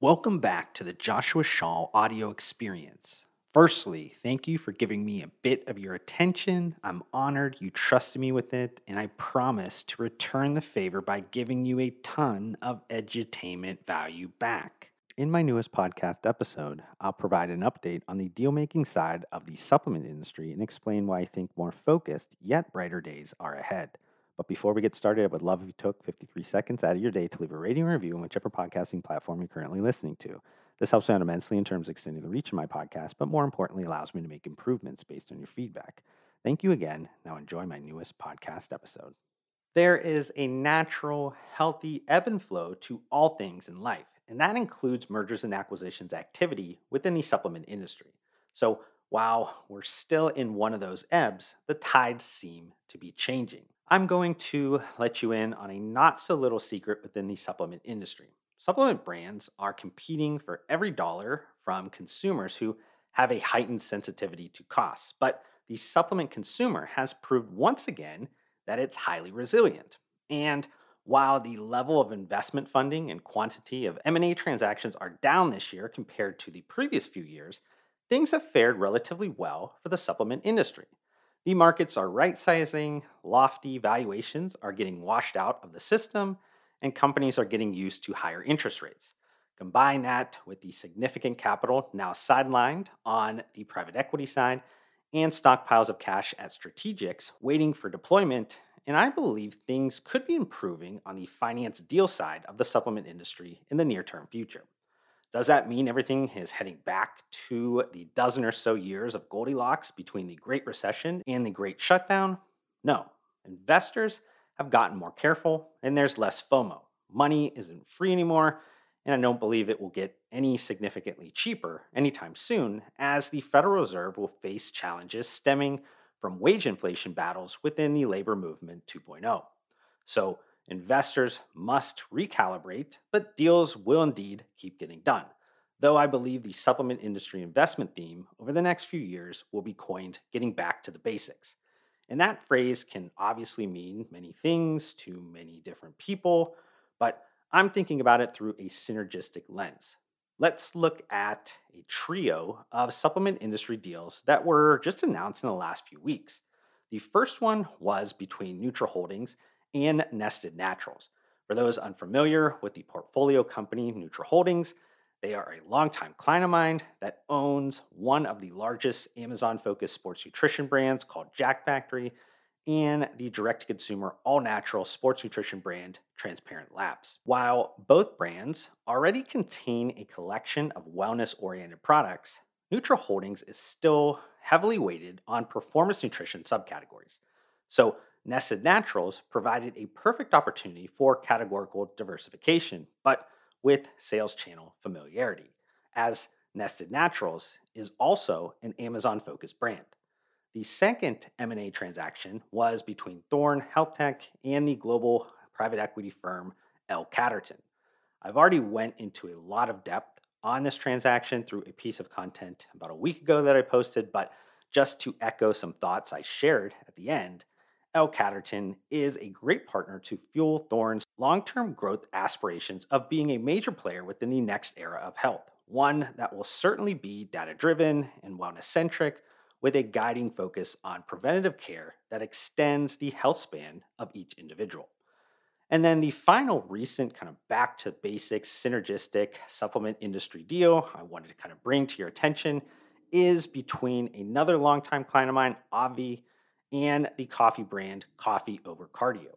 Welcome back to the Joshua Shaw audio experience. Firstly, thank you for giving me a bit of your attention. I'm honored you trusted me with it, and I promise to return the favor by giving you a ton of edutainment value back. In my newest podcast episode, I'll provide an update on the deal making side of the supplement industry and explain why I think more focused yet brighter days are ahead. But before we get started, I would love if you took 53 seconds out of your day to leave a rating or review on whichever podcasting platform you're currently listening to. This helps me out immensely in terms of extending the reach of my podcast, but more importantly, allows me to make improvements based on your feedback. Thank you again. Now enjoy my newest podcast episode. There is a natural, healthy ebb and flow to all things in life, and that includes mergers and acquisitions activity within the supplement industry. So, while we're still in one of those ebbs, the tides seem to be changing. I'm going to let you in on a not so little secret within the supplement industry. Supplement brands are competing for every dollar from consumers who have a heightened sensitivity to costs. But the supplement consumer has proved once again that it's highly resilient. And while the level of investment funding and quantity of M&A transactions are down this year compared to the previous few years, things have fared relatively well for the supplement industry. The markets are right sizing, lofty valuations are getting washed out of the system, and companies are getting used to higher interest rates. Combine that with the significant capital now sidelined on the private equity side and stockpiles of cash at strategics waiting for deployment, and I believe things could be improving on the finance deal side of the supplement industry in the near term future. Does that mean everything is heading back to the dozen or so years of Goldilocks between the Great Recession and the Great Shutdown? No. Investors have gotten more careful and there's less FOMO. Money isn't free anymore, and I don't believe it will get any significantly cheaper anytime soon, as the Federal Reserve will face challenges stemming from wage inflation battles within the labor movement 2.0. So, Investors must recalibrate, but deals will indeed keep getting done. Though I believe the supplement industry investment theme over the next few years will be coined getting back to the basics. And that phrase can obviously mean many things to many different people, but I'm thinking about it through a synergistic lens. Let's look at a trio of supplement industry deals that were just announced in the last few weeks. The first one was between Nutra Holdings and Nested Naturals. For those unfamiliar with the portfolio company Nutra Holdings, they are a longtime client of mine that owns one of the largest Amazon focused sports nutrition brands called Jacked Factory and the direct to consumer all natural sports nutrition brand Transparent Labs. While both brands already contain a collection of wellness oriented products, Nutra Holdings is still heavily weighted on performance nutrition subcategories. So Nested Naturals provided a perfect opportunity for categorical diversification, but with sales channel familiarity, as Nested Naturals is also an Amazon focused brand. The second M&A transaction was between Thorne HealthTech and the global private equity firm L Catterton. I've already went into a lot of depth on this transaction through a piece of content about a week ago that I posted, but just to echo some thoughts I shared at the end, L. Catterton is a great partner to fuel Thorne's long term growth aspirations of being a major player within the next era of health, one that will certainly be data driven and wellness centric, with a guiding focus on preventative care that extends the health span of each individual. And then the final recent kind of back to basics synergistic supplement industry deal I wanted to kind of bring to your attention is between another longtime client of mine, Obvi, and the coffee brand Coffee Over Cardio.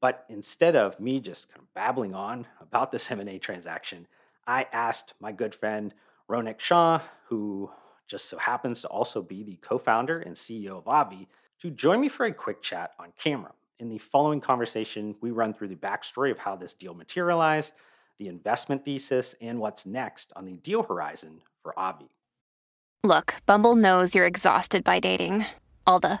But instead of me just kind of babbling on about this M&A transaction, I asked my good friend Ronak Shah, who just so happens to also be the co-founder and CEO of Obvi, to join me for a quick chat on camera. In the following conversation, we run through the backstory of how this deal materialized, the investment thesis, and what's next on the deal horizon for Obvi. Look, Bumble knows you're exhausted by dating. All the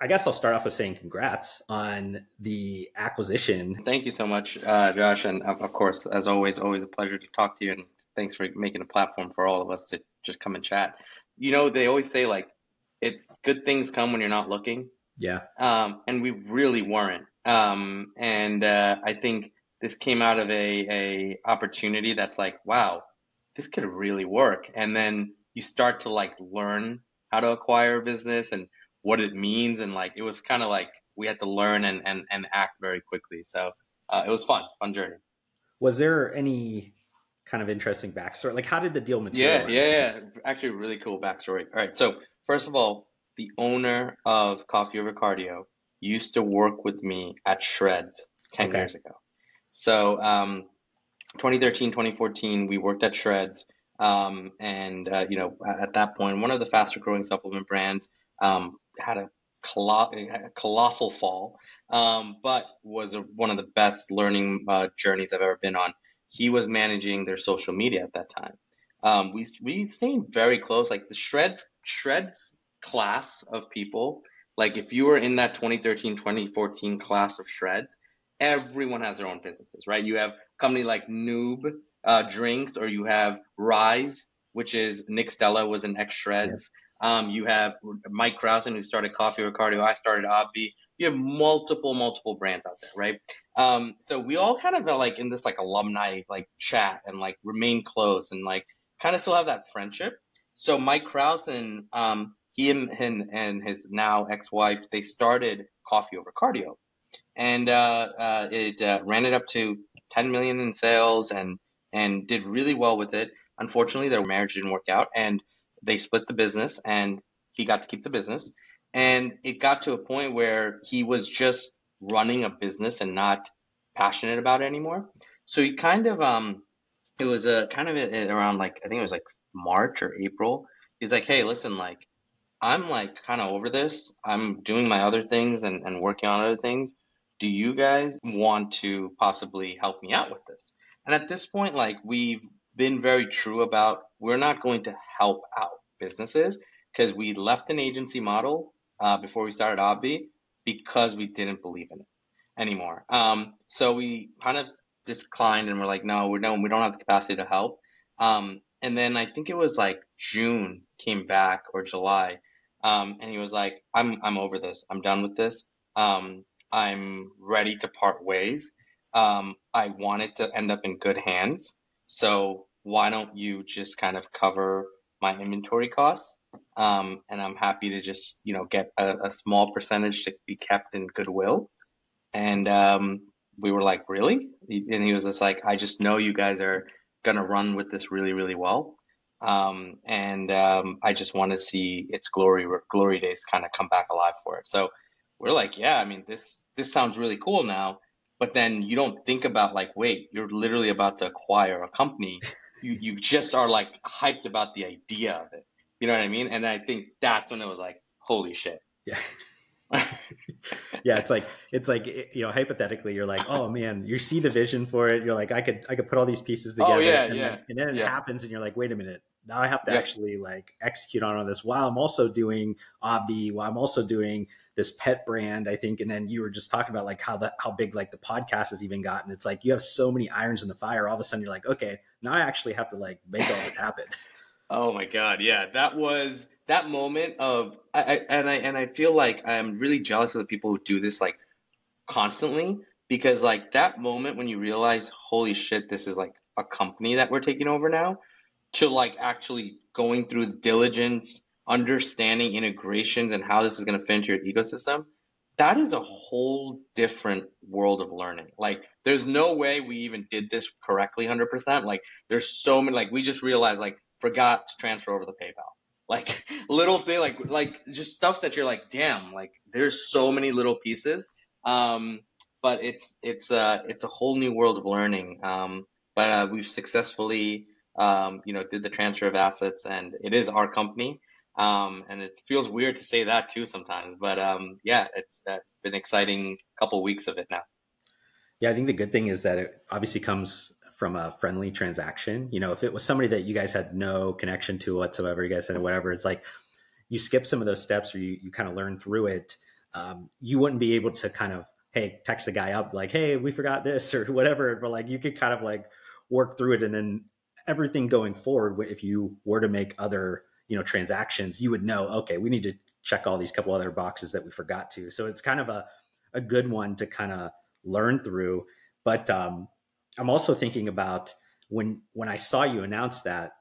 I guess I'll start off with saying congrats on the acquisition. Thank you so much, uh, Josh. And of course, as always, always a pleasure to talk to you. And thanks for making a platform for all of us to just come and chat. You know, they always say, like, it's good things come when you're not looking. Yeah. Um, and we really weren't. Um, and uh, I think this came out of a, a opportunity that's like, wow, this could really work. And then you start to like learn how to acquire a business and what it means. And like, it was kind of like we had to learn and, and, and act very quickly. So uh, it was fun, fun journey. Was there any kind of interesting backstory? Like, how did the deal materialize? Yeah, yeah, yeah. Actually, really cool backstory. All right. So, first of all, the owner of Coffee Over Cardio used to work with me at Shredz 10 okay. years ago. So um, 2013, 2014, we worked at Shredz. Um, and, uh, you know, at that point, one of the faster growing supplement brands um, had a, a, colossal fall, um, but was a, one of the best learning uh, journeys I've ever been on. He was managing their social media at that time. Um, we, we stayed very close, like the Shredz, Shredz class of people. Like if you were in that 2013, 2014 class of Shredz, everyone has their own businesses, right? You have company like Noob uh, Drinks, or you have Rise, which is Nick Stella was an ex Shredz. Um, you have Mike Krausen, who started Coffee Over Cardio. I started Obvi. You have multiple, multiple brands out there, right? Um, so we all kind of like in this like alumni like chat and like remain close and like kind of still have that friendship. So Mike Krausen, um, he and, and, and his now ex-wife, they started Coffee Over Cardio and uh, uh, it uh, ran it up to 10 million in sales and and did really well with it. Unfortunately, their marriage didn't work out, and they split the business, and he got to keep the business. And it got to a point where he was just running a business and not passionate about it anymore. So he kind of um, it was a kind of around like I think it was like March or April. He's like, hey, listen, like I'm like kind of over this. I'm doing my other things and, and working on other things do you guys want to possibly help me out with this? And at this point, like we've been very true about we're not going to help out businesses because we left an agency model uh, before we started Obvi because we didn't believe in it anymore. Um, so we kind of declined and we're like, no, we don't, we don't have the capacity to help. Um, and then I think it was like June came back or July, um, and he was like, I'm, I'm over this. I'm done with this. Um, I'm ready to part ways. Um, I want it to end up in good hands. So why don't you just kind of cover my inventory costs? Um, and I'm happy to just you know get a, a, small percentage to be kept in goodwill. And um, we were like, really? And he was just like, I just know you guys are gonna run with this really, really well. Um, and um, I just want to see its glory glory days kind of come back alive for it. So we're like, yeah, I mean, this this sounds really cool now. But then you don't think about like, wait, you're literally about to acquire a company. you you just are like hyped about the idea of it. You know what I mean? And I think that's when it was like, holy shit. Yeah. yeah, it's like it's like eh, you know, hypothetically, you're like, oh man, you see the vision for it. You're like, I could I could put all these pieces oh, together. Oh yeah, and yeah. Then, and then yeah. it happens, and you're like, wait a minute, now I have to actually like execute on all this while I'm also doing Obvi, while I'm also doing this pet brand, I think. And then you were just talking about like how the how big like the podcast has even gotten. It's like you have so many irons in the fire. All of a sudden, you're like, okay, now I actually have to like make all this happen. oh my god, yeah, that was that moment of I, I and I and I feel like I'm really jealous of the people who do this like constantly because like that moment when you realize, holy shit, this is like a company that we're taking over now, to like actually going through the diligence understanding integrations and how this is going to fit into your ecosystem, that is a whole different world of learning. Like, there's no way we even did this correctly 100%. Like, there's so many, like, we just realized, like, forgot to transfer over the PayPal. Like, little thing, like, like just stuff that you're like, damn, like, there's so many little pieces. Um, but it's, it's, uh, it's a whole new world of learning. Um, but, uh, we've successfully, um, you know, did the transfer of assets and it is our company. Um, and it feels weird to say that too sometimes, but um, yeah, it's uh, been exciting couple weeks of it now. Yeah, I think the good thing is that it obviously comes from a friendly transaction. You know, if it was somebody that you guys had no connection to whatsoever, you guys said whatever, it's like you skip some of those steps or you, you kind of learn through it. Um, you wouldn't be able to kind of, hey, text the guy up like, hey, we forgot this or whatever. But like you could kind of like work through it and then everything going forward, if you were to make other you know transactions you would know okay we need to check all these couple other boxes that we forgot to. So it's kind of a, a good one to kind of learn through. But um, i'm also thinking about when when i saw you announce that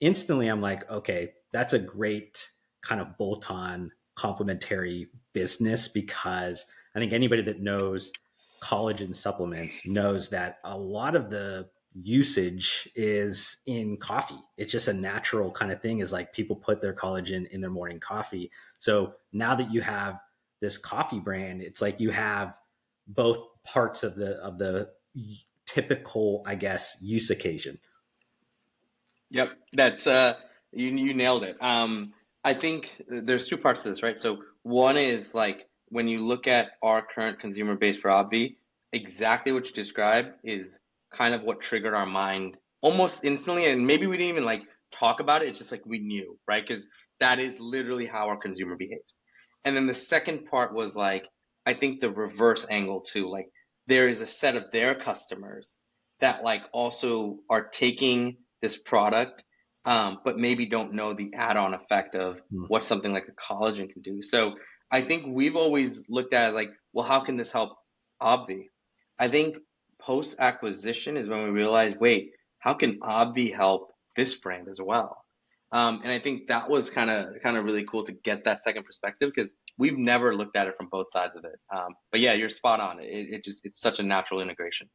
instantly i'm like okay that's a great kind of bolt on complementary business because i think anybody that knows collagen supplements knows that a lot of the usage is in coffee. It's just a natural kind of thing is like people put their collagen in their morning coffee. So now that you have this coffee brand, it's like you have both parts of the of the typical, I guess, use occasion. Yep, that's uh you you nailed it. Um I think there's two parts to this, right? So one is like when you look at our current consumer base for Obvi, exactly what you described is kind of what triggered our mind almost instantly. And maybe we didn't even like talk about it. It's just like we knew, right? Because that is literally how our consumer behaves. And then the second part was like, I think the reverse angle too. Like there is a set of their customers that like also are taking this product, um, but maybe don't know the add-on effect of mm. what something like a collagen can do. So I think we've always looked at it like, well, how can this help Obvi? I think post acquisition is when we realized, wait, how can Obvi help this brand as well? Um, and I think that was kind of kind of really cool to get that second perspective because we've never looked at it from both sides of it. Um, but yeah, you're spot on. It, it, just it's such a natural integration.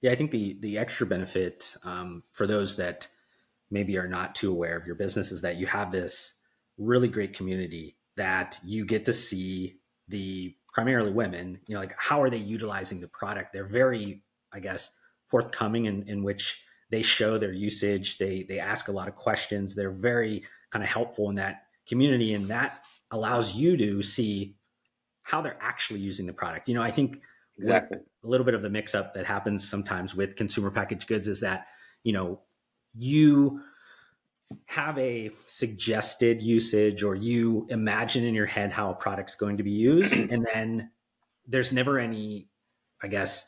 Yeah, I think the the extra benefit um, for those that maybe are not too aware of your business is that you have this really great community that you get to see the primarily women. You know, like how are they utilizing the product? They're very I guess, forthcoming in, in which they show their usage. They they ask a lot of questions. They're very kind of helpful in that community, and that allows you to see how they're actually using the product. You know, I think exactly a little bit of the mix up that happens sometimes with consumer packaged goods is that you know you have a suggested usage or you imagine in your head how a product's going to be used and then there's never any i guess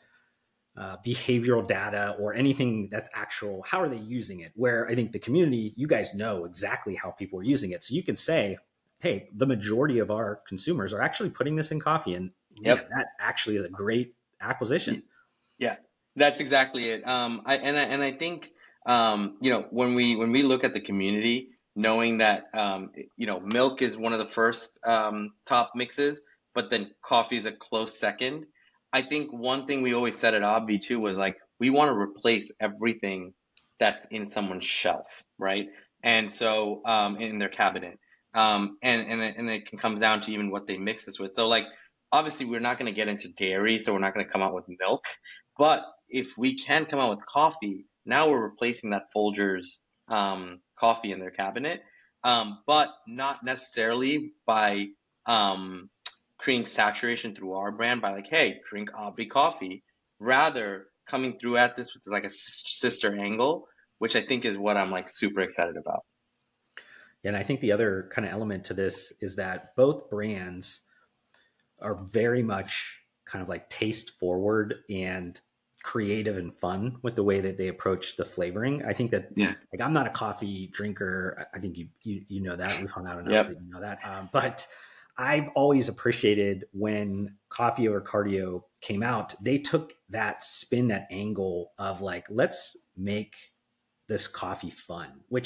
uh, behavioral data or anything that's actual how are they using it? Where i think the community you guys know exactly how people are using it. So you can say hey the majority of our consumers are actually putting this in coffee and yep. that actually is a great acquisition. Yeah that's exactly it. Um i and i, and I think um you know when we when we look at the community knowing that um you know milk is one of the first um top mixes but then coffee is a close second I think one thing we always said at Obvi too was like we want to replace everything that's in someone's shelf, right? And so um, in their cabinet, um, and and it, and it comes down to even what they mix this with. So like obviously we're not going to get into dairy, so we're not going to come out with milk, but if we can come out with coffee, now we're replacing that Folgers um, coffee in their cabinet, um, but not necessarily by um, creating saturation through our brand by like, hey, drink Obvi coffee, rather coming through at this with like a sister angle, which I think is what I'm like super excited about. And I think the other kind of element to this is that both brands are very much kind of like taste forward and creative and fun with the way that they approach the flavoring. I think that yeah. like I'm not a coffee drinker. I think you you, you know that we've hung out enough yep. that you know that. Um, but I've always appreciated when Coffee Over Cardio came out, they took that spin, that angle of like, let's make this coffee fun, which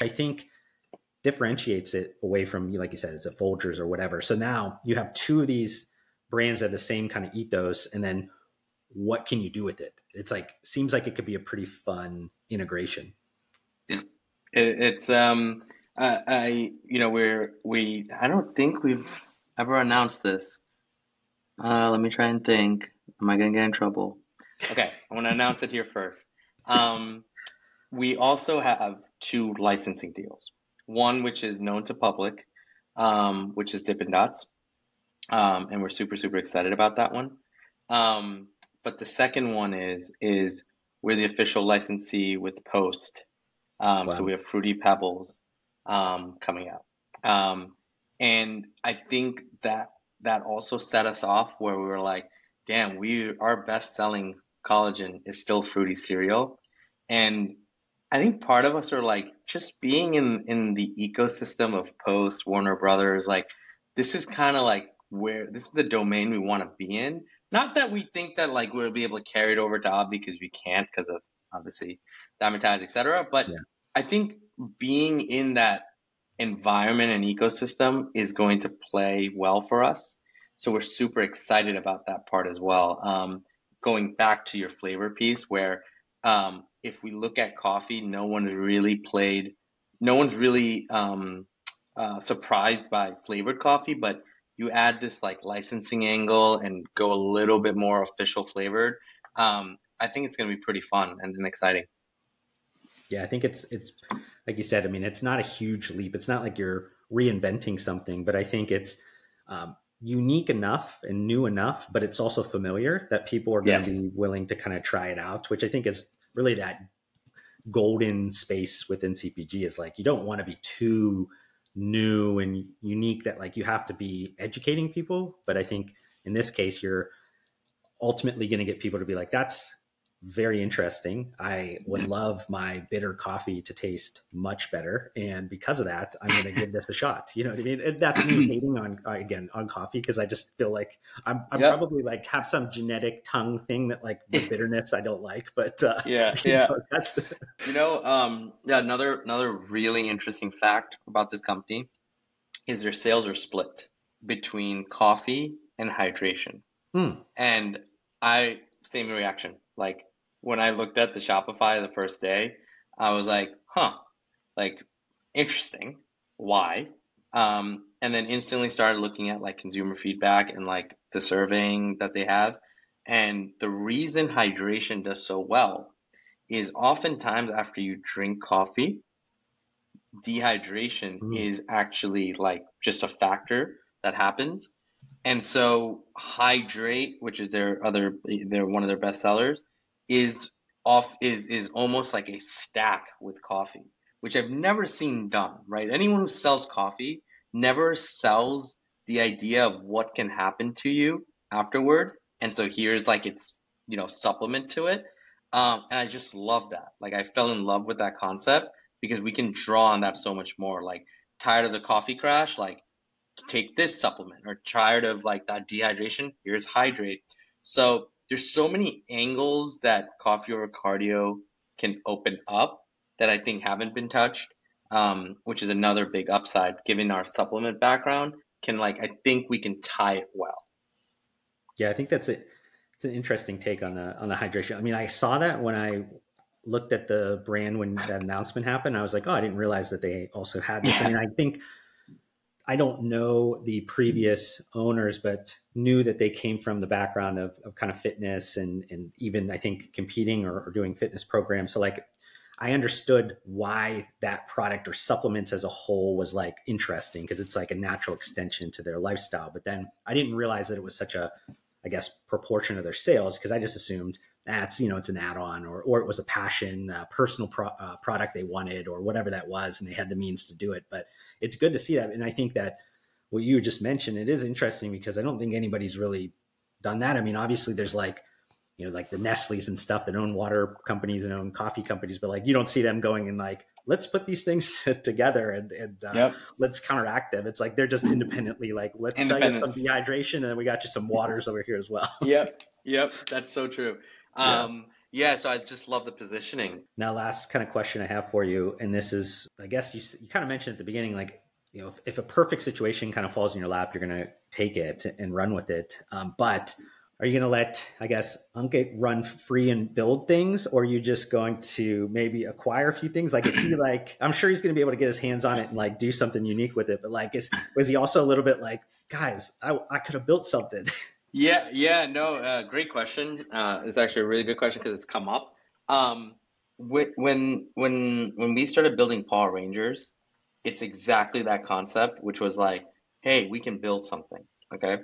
I think differentiates it away from, like you said, it's a Folgers or whatever. So now you have two of these brands that have the same kind of ethos, and then what can you do with it? It's like seems like it could be a pretty fun integration. Yeah, it, it's um, I, I you know we're we I don't think we've ever announced this. Uh, let me try and think. Am I gonna get in trouble? Okay, I want to announce it here first. Um, we also have two licensing deals. One which is known to public, um, which is Dippin' Dots, um, and we're super super excited about that one. Um, but the second one is is we're the official licensee with Post, um, wow. so we have Fruity Pebbles um, coming out, um, and I think that that also set us off where we were like, damn, we our best selling collagen is still fruity cereal, and I think part of us are like just being in in the ecosystem of Post, Warner Brothers, like this is kind of like where this is the domain we want to be in. Not that we think that like we'll be able to carry it over to Ob because we can't because of obviously Dymatize, etc. But yeah. I think being in that environment and ecosystem is going to play well for us. So we're super excited about that part as well. Um, going back to your flavor piece, where um, if we look at coffee, no one's really played, no one's really um, uh, surprised by flavored coffee, but you add this like licensing angle and go a little bit more official flavored. Um, I think it's going to be pretty fun and, and exciting. Yeah, I think it's it's like you said. I mean, it's not a huge leap. It's not like you're reinventing something, but I think it's um, unique enough and new enough, but it's also familiar that people are going to yes. be willing to kind of try it out, which I think is really that golden space within CPG is like you don't want to be too new and unique that like you have to be educating people, but I think in this case you're ultimately going to get people to be like that's very interesting. I would love my bitter coffee to taste much better, and because of that, I'm going to give this a shot. You know what I mean? And that's me hating on uh, again on coffee because I just feel like I'm, I'm yep. probably like have some genetic tongue thing that like the bitterness I don't like. But uh, yeah, yeah, know, that's you know, um, yeah. Another another really interesting fact about this company is their sales are split between coffee and hydration, hmm. and I same reaction like when I looked at the Shopify the first day, I was like, huh, like interesting. Why? Um, and then instantly started looking at like consumer feedback and like the surveying that they have. And the reason hydration does so well is oftentimes after you drink coffee, dehydration mm. is actually like just a factor that happens. And so hydrate, which is their other, they're one of their best sellers, is off is is almost like a stack with coffee, which I've never seen done, right? Anyone who sells coffee never sells the idea of what can happen to you afterwards. And so here's like its, you know, supplement to it. Um, and I just love that. Like I fell in love with that concept because we can draw on that so much more. Like tired of the coffee crash, like take this supplement or tired of like that dehydration, here's hydrate. So there's so many angles that coffee over cardio can open up that I think haven't been touched, um, which is another big upside. Given our supplement background, can like I think we can tie it well. Yeah, I think that's it. It's an interesting take on the on the hydration. I mean, I saw that when I looked at the brand when that announcement happened. I was like, oh, I didn't realize that they also had this. I mean, I think I don't know the previous owners, but knew that they came from the background of, of kind of fitness and, and even I think competing or, or doing fitness programs. So like I understood why that product or supplements as a whole was like interesting because it's like a natural extension to their lifestyle. But then I didn't realize that it was such a, I guess, proportion of their sales because I just assumed that's you know it's an add-on or or it was a passion uh, personal pro- uh, product they wanted or whatever that was and they had the means to do it. But it's good to see that. And i think that what you just mentioned it is interesting because i don't think anybody's really done that. I mean obviously there's like you know like the nestle's and stuff that own water companies and own coffee companies but like you don't see them going and like let's put these things together and, and uh, yep. let's counteract them. It's like they're just independently like let's sell you some dehydration and then we got you some waters over here as well. Yep. Yep. That's so true um, yeah. yeah, so I just love the positioning. Now, last kind of question I have for you, and this is, I guess you, you kind of mentioned at the beginning, like, you know, if, if a perfect situation kind of falls in your lap, you're going to take it and run with it. Um, but are you going to let, I guess, Ankit run free and build things, or are you just going to maybe acquire a few things? Like, is he like, I'm sure he's going to be able to get his hands on it and like do something unique with it, but like, is was he also a little bit like, guys, I, I could have built something? Yeah, yeah, no, uh, great question. Uh, it's actually a really good question because it's come up. Um, when when when we started building Power Rangers, it's exactly that concept, which was like, hey, we can build something. Okay,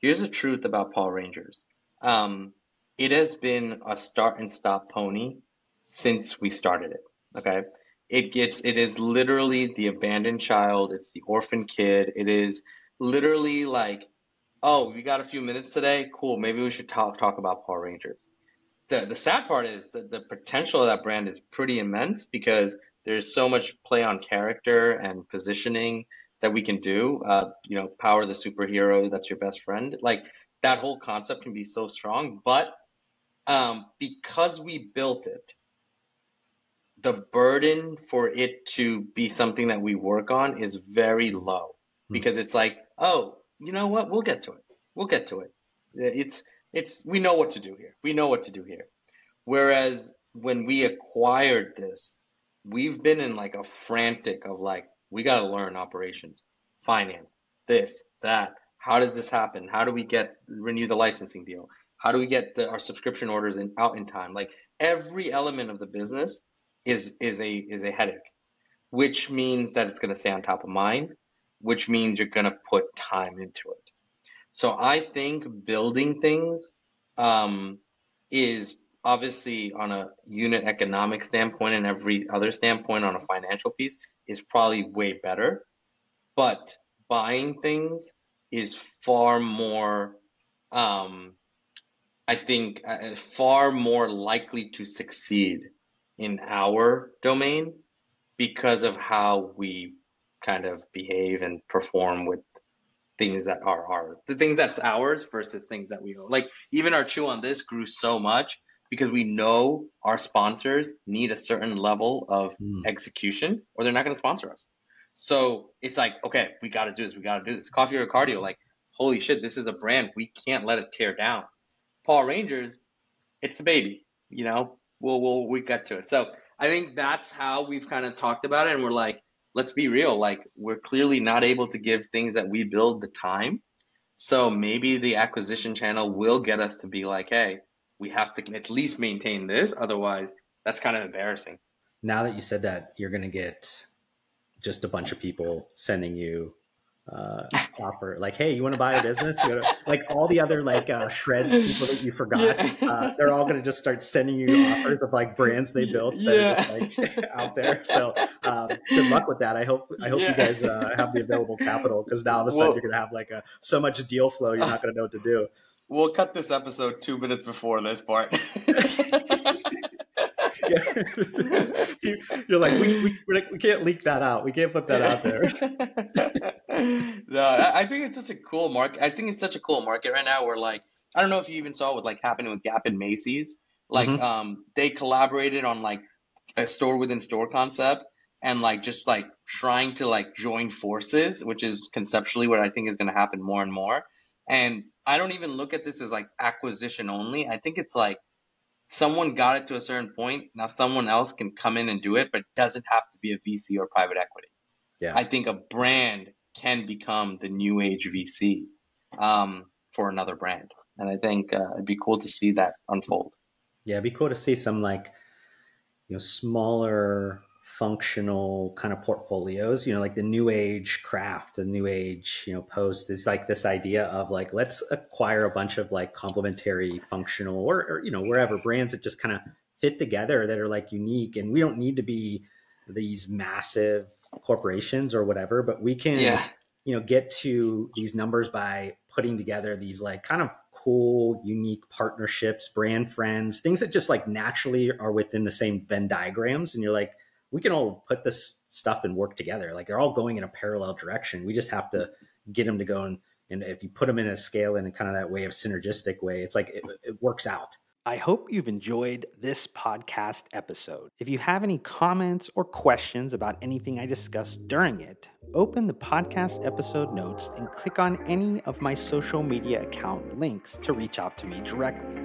here's the truth about Power Rangers. Um, it has been a start and stop pony since we started it. Okay, it gets it is literally the abandoned child. It's the orphan kid. It is literally like oh, we got a few minutes today. Cool. Maybe we should talk talk about Power Rangers. The the sad part is the, the potential of that brand is pretty immense because there's so much play on character and positioning that we can do. Uh, you know, power the superhero that's your best friend. Like that whole concept can be so strong, but um, because we built it, the burden for it to be something that we work on is very low hmm. because it's like, oh, you know what? We'll get to it. We'll get to it. Uh, it's it's we know what to do here. We know what to do here. Whereas when we acquired this, we've been in like a frantic of like we got to learn operations, finance, this, that. How does this happen? How do we get renew the licensing deal? How do we get the, our subscription orders in, out in time? Like every element of the business is is a is a headache, which means that it's going to stay on top of mind which means you're going to put time into it. So I think building things um, is obviously on a unit economic standpoint and every other standpoint on a financial piece is probably way better. But buying things is far more, um, I think, uh, far more likely to succeed in our domain because of how we kind of behave and perform with things that are ours, the things that's ours versus things that we own. Like even our chew on this grew so much because we know our sponsors need a certain level of mm. execution or they're not going to sponsor us. So it's like, okay, we got to do this. We got to do this. Coffee Over Cardio, like, holy shit, this is a brand. We can't let it tear down. Paul Rangers, it's a baby, you know, we'll, we'll, we get to it. So I think that's how we've kind of talked about it. And we're like, let's be real, like we're clearly not able to give things that we build the time. So maybe the acquisition channel will get us to be like, hey, we have to at least maintain this. Otherwise, that's kind of embarrassing. Now that you said that, you're going to get just a bunch of people sending you uh, offer like hey you want to buy a business you to, like all the other like uh, Shredz people that you forgot yeah. uh, they're all going to just start sending you offers of like brands they built that yeah. are just like out there so um, good luck with that i hope i hope yeah. you guys uh, have the available capital because now all of a sudden well, you're going to have like a so much deal flow you're not going to know what to do we'll cut this episode two minutes before this part You're like, we, we, we can't leak that out. We can't put that out there. no, I think it's such a cool market. I think it's such a cool market right now where like, I don't know if you even saw what like happened with Gap and Macy's. Like, mm-hmm. um, they collaborated on like a store within store concept and like just like trying to like join forces, which is conceptually what I think is going to happen more and more. And I don't even look at this as like acquisition only. I think it's like someone got it to a certain point. Now someone else can come in and do it, but it doesn't have to be a VC or private equity. Yeah. I think a brand can become the new age VC um, for another brand. And I think uh, it'd be cool to see that unfold. Yeah, it'd be cool to see some like, you know, smaller functional kind of portfolios you know like the new age craft the new age you know post is like this idea of like let's acquire a bunch of like complementary functional or, or you know wherever brands that just kind of fit together that are like unique and we don't need to be these massive corporations or whatever but we can yeah. you know get to these numbers by putting together these like kind of cool unique partnerships brand friends things that just like naturally are within the same venn diagrams and you're like we can all put this stuff and work together. Like they're all going in a parallel direction. We just have to get them to go and, and if you put them in a scale in kind of that way of synergistic way, it's like it, it works out. I hope you've enjoyed this podcast episode. If you have any comments or questions about anything I discussed during it, open the podcast episode notes and click on any of my social media account links to reach out to me directly.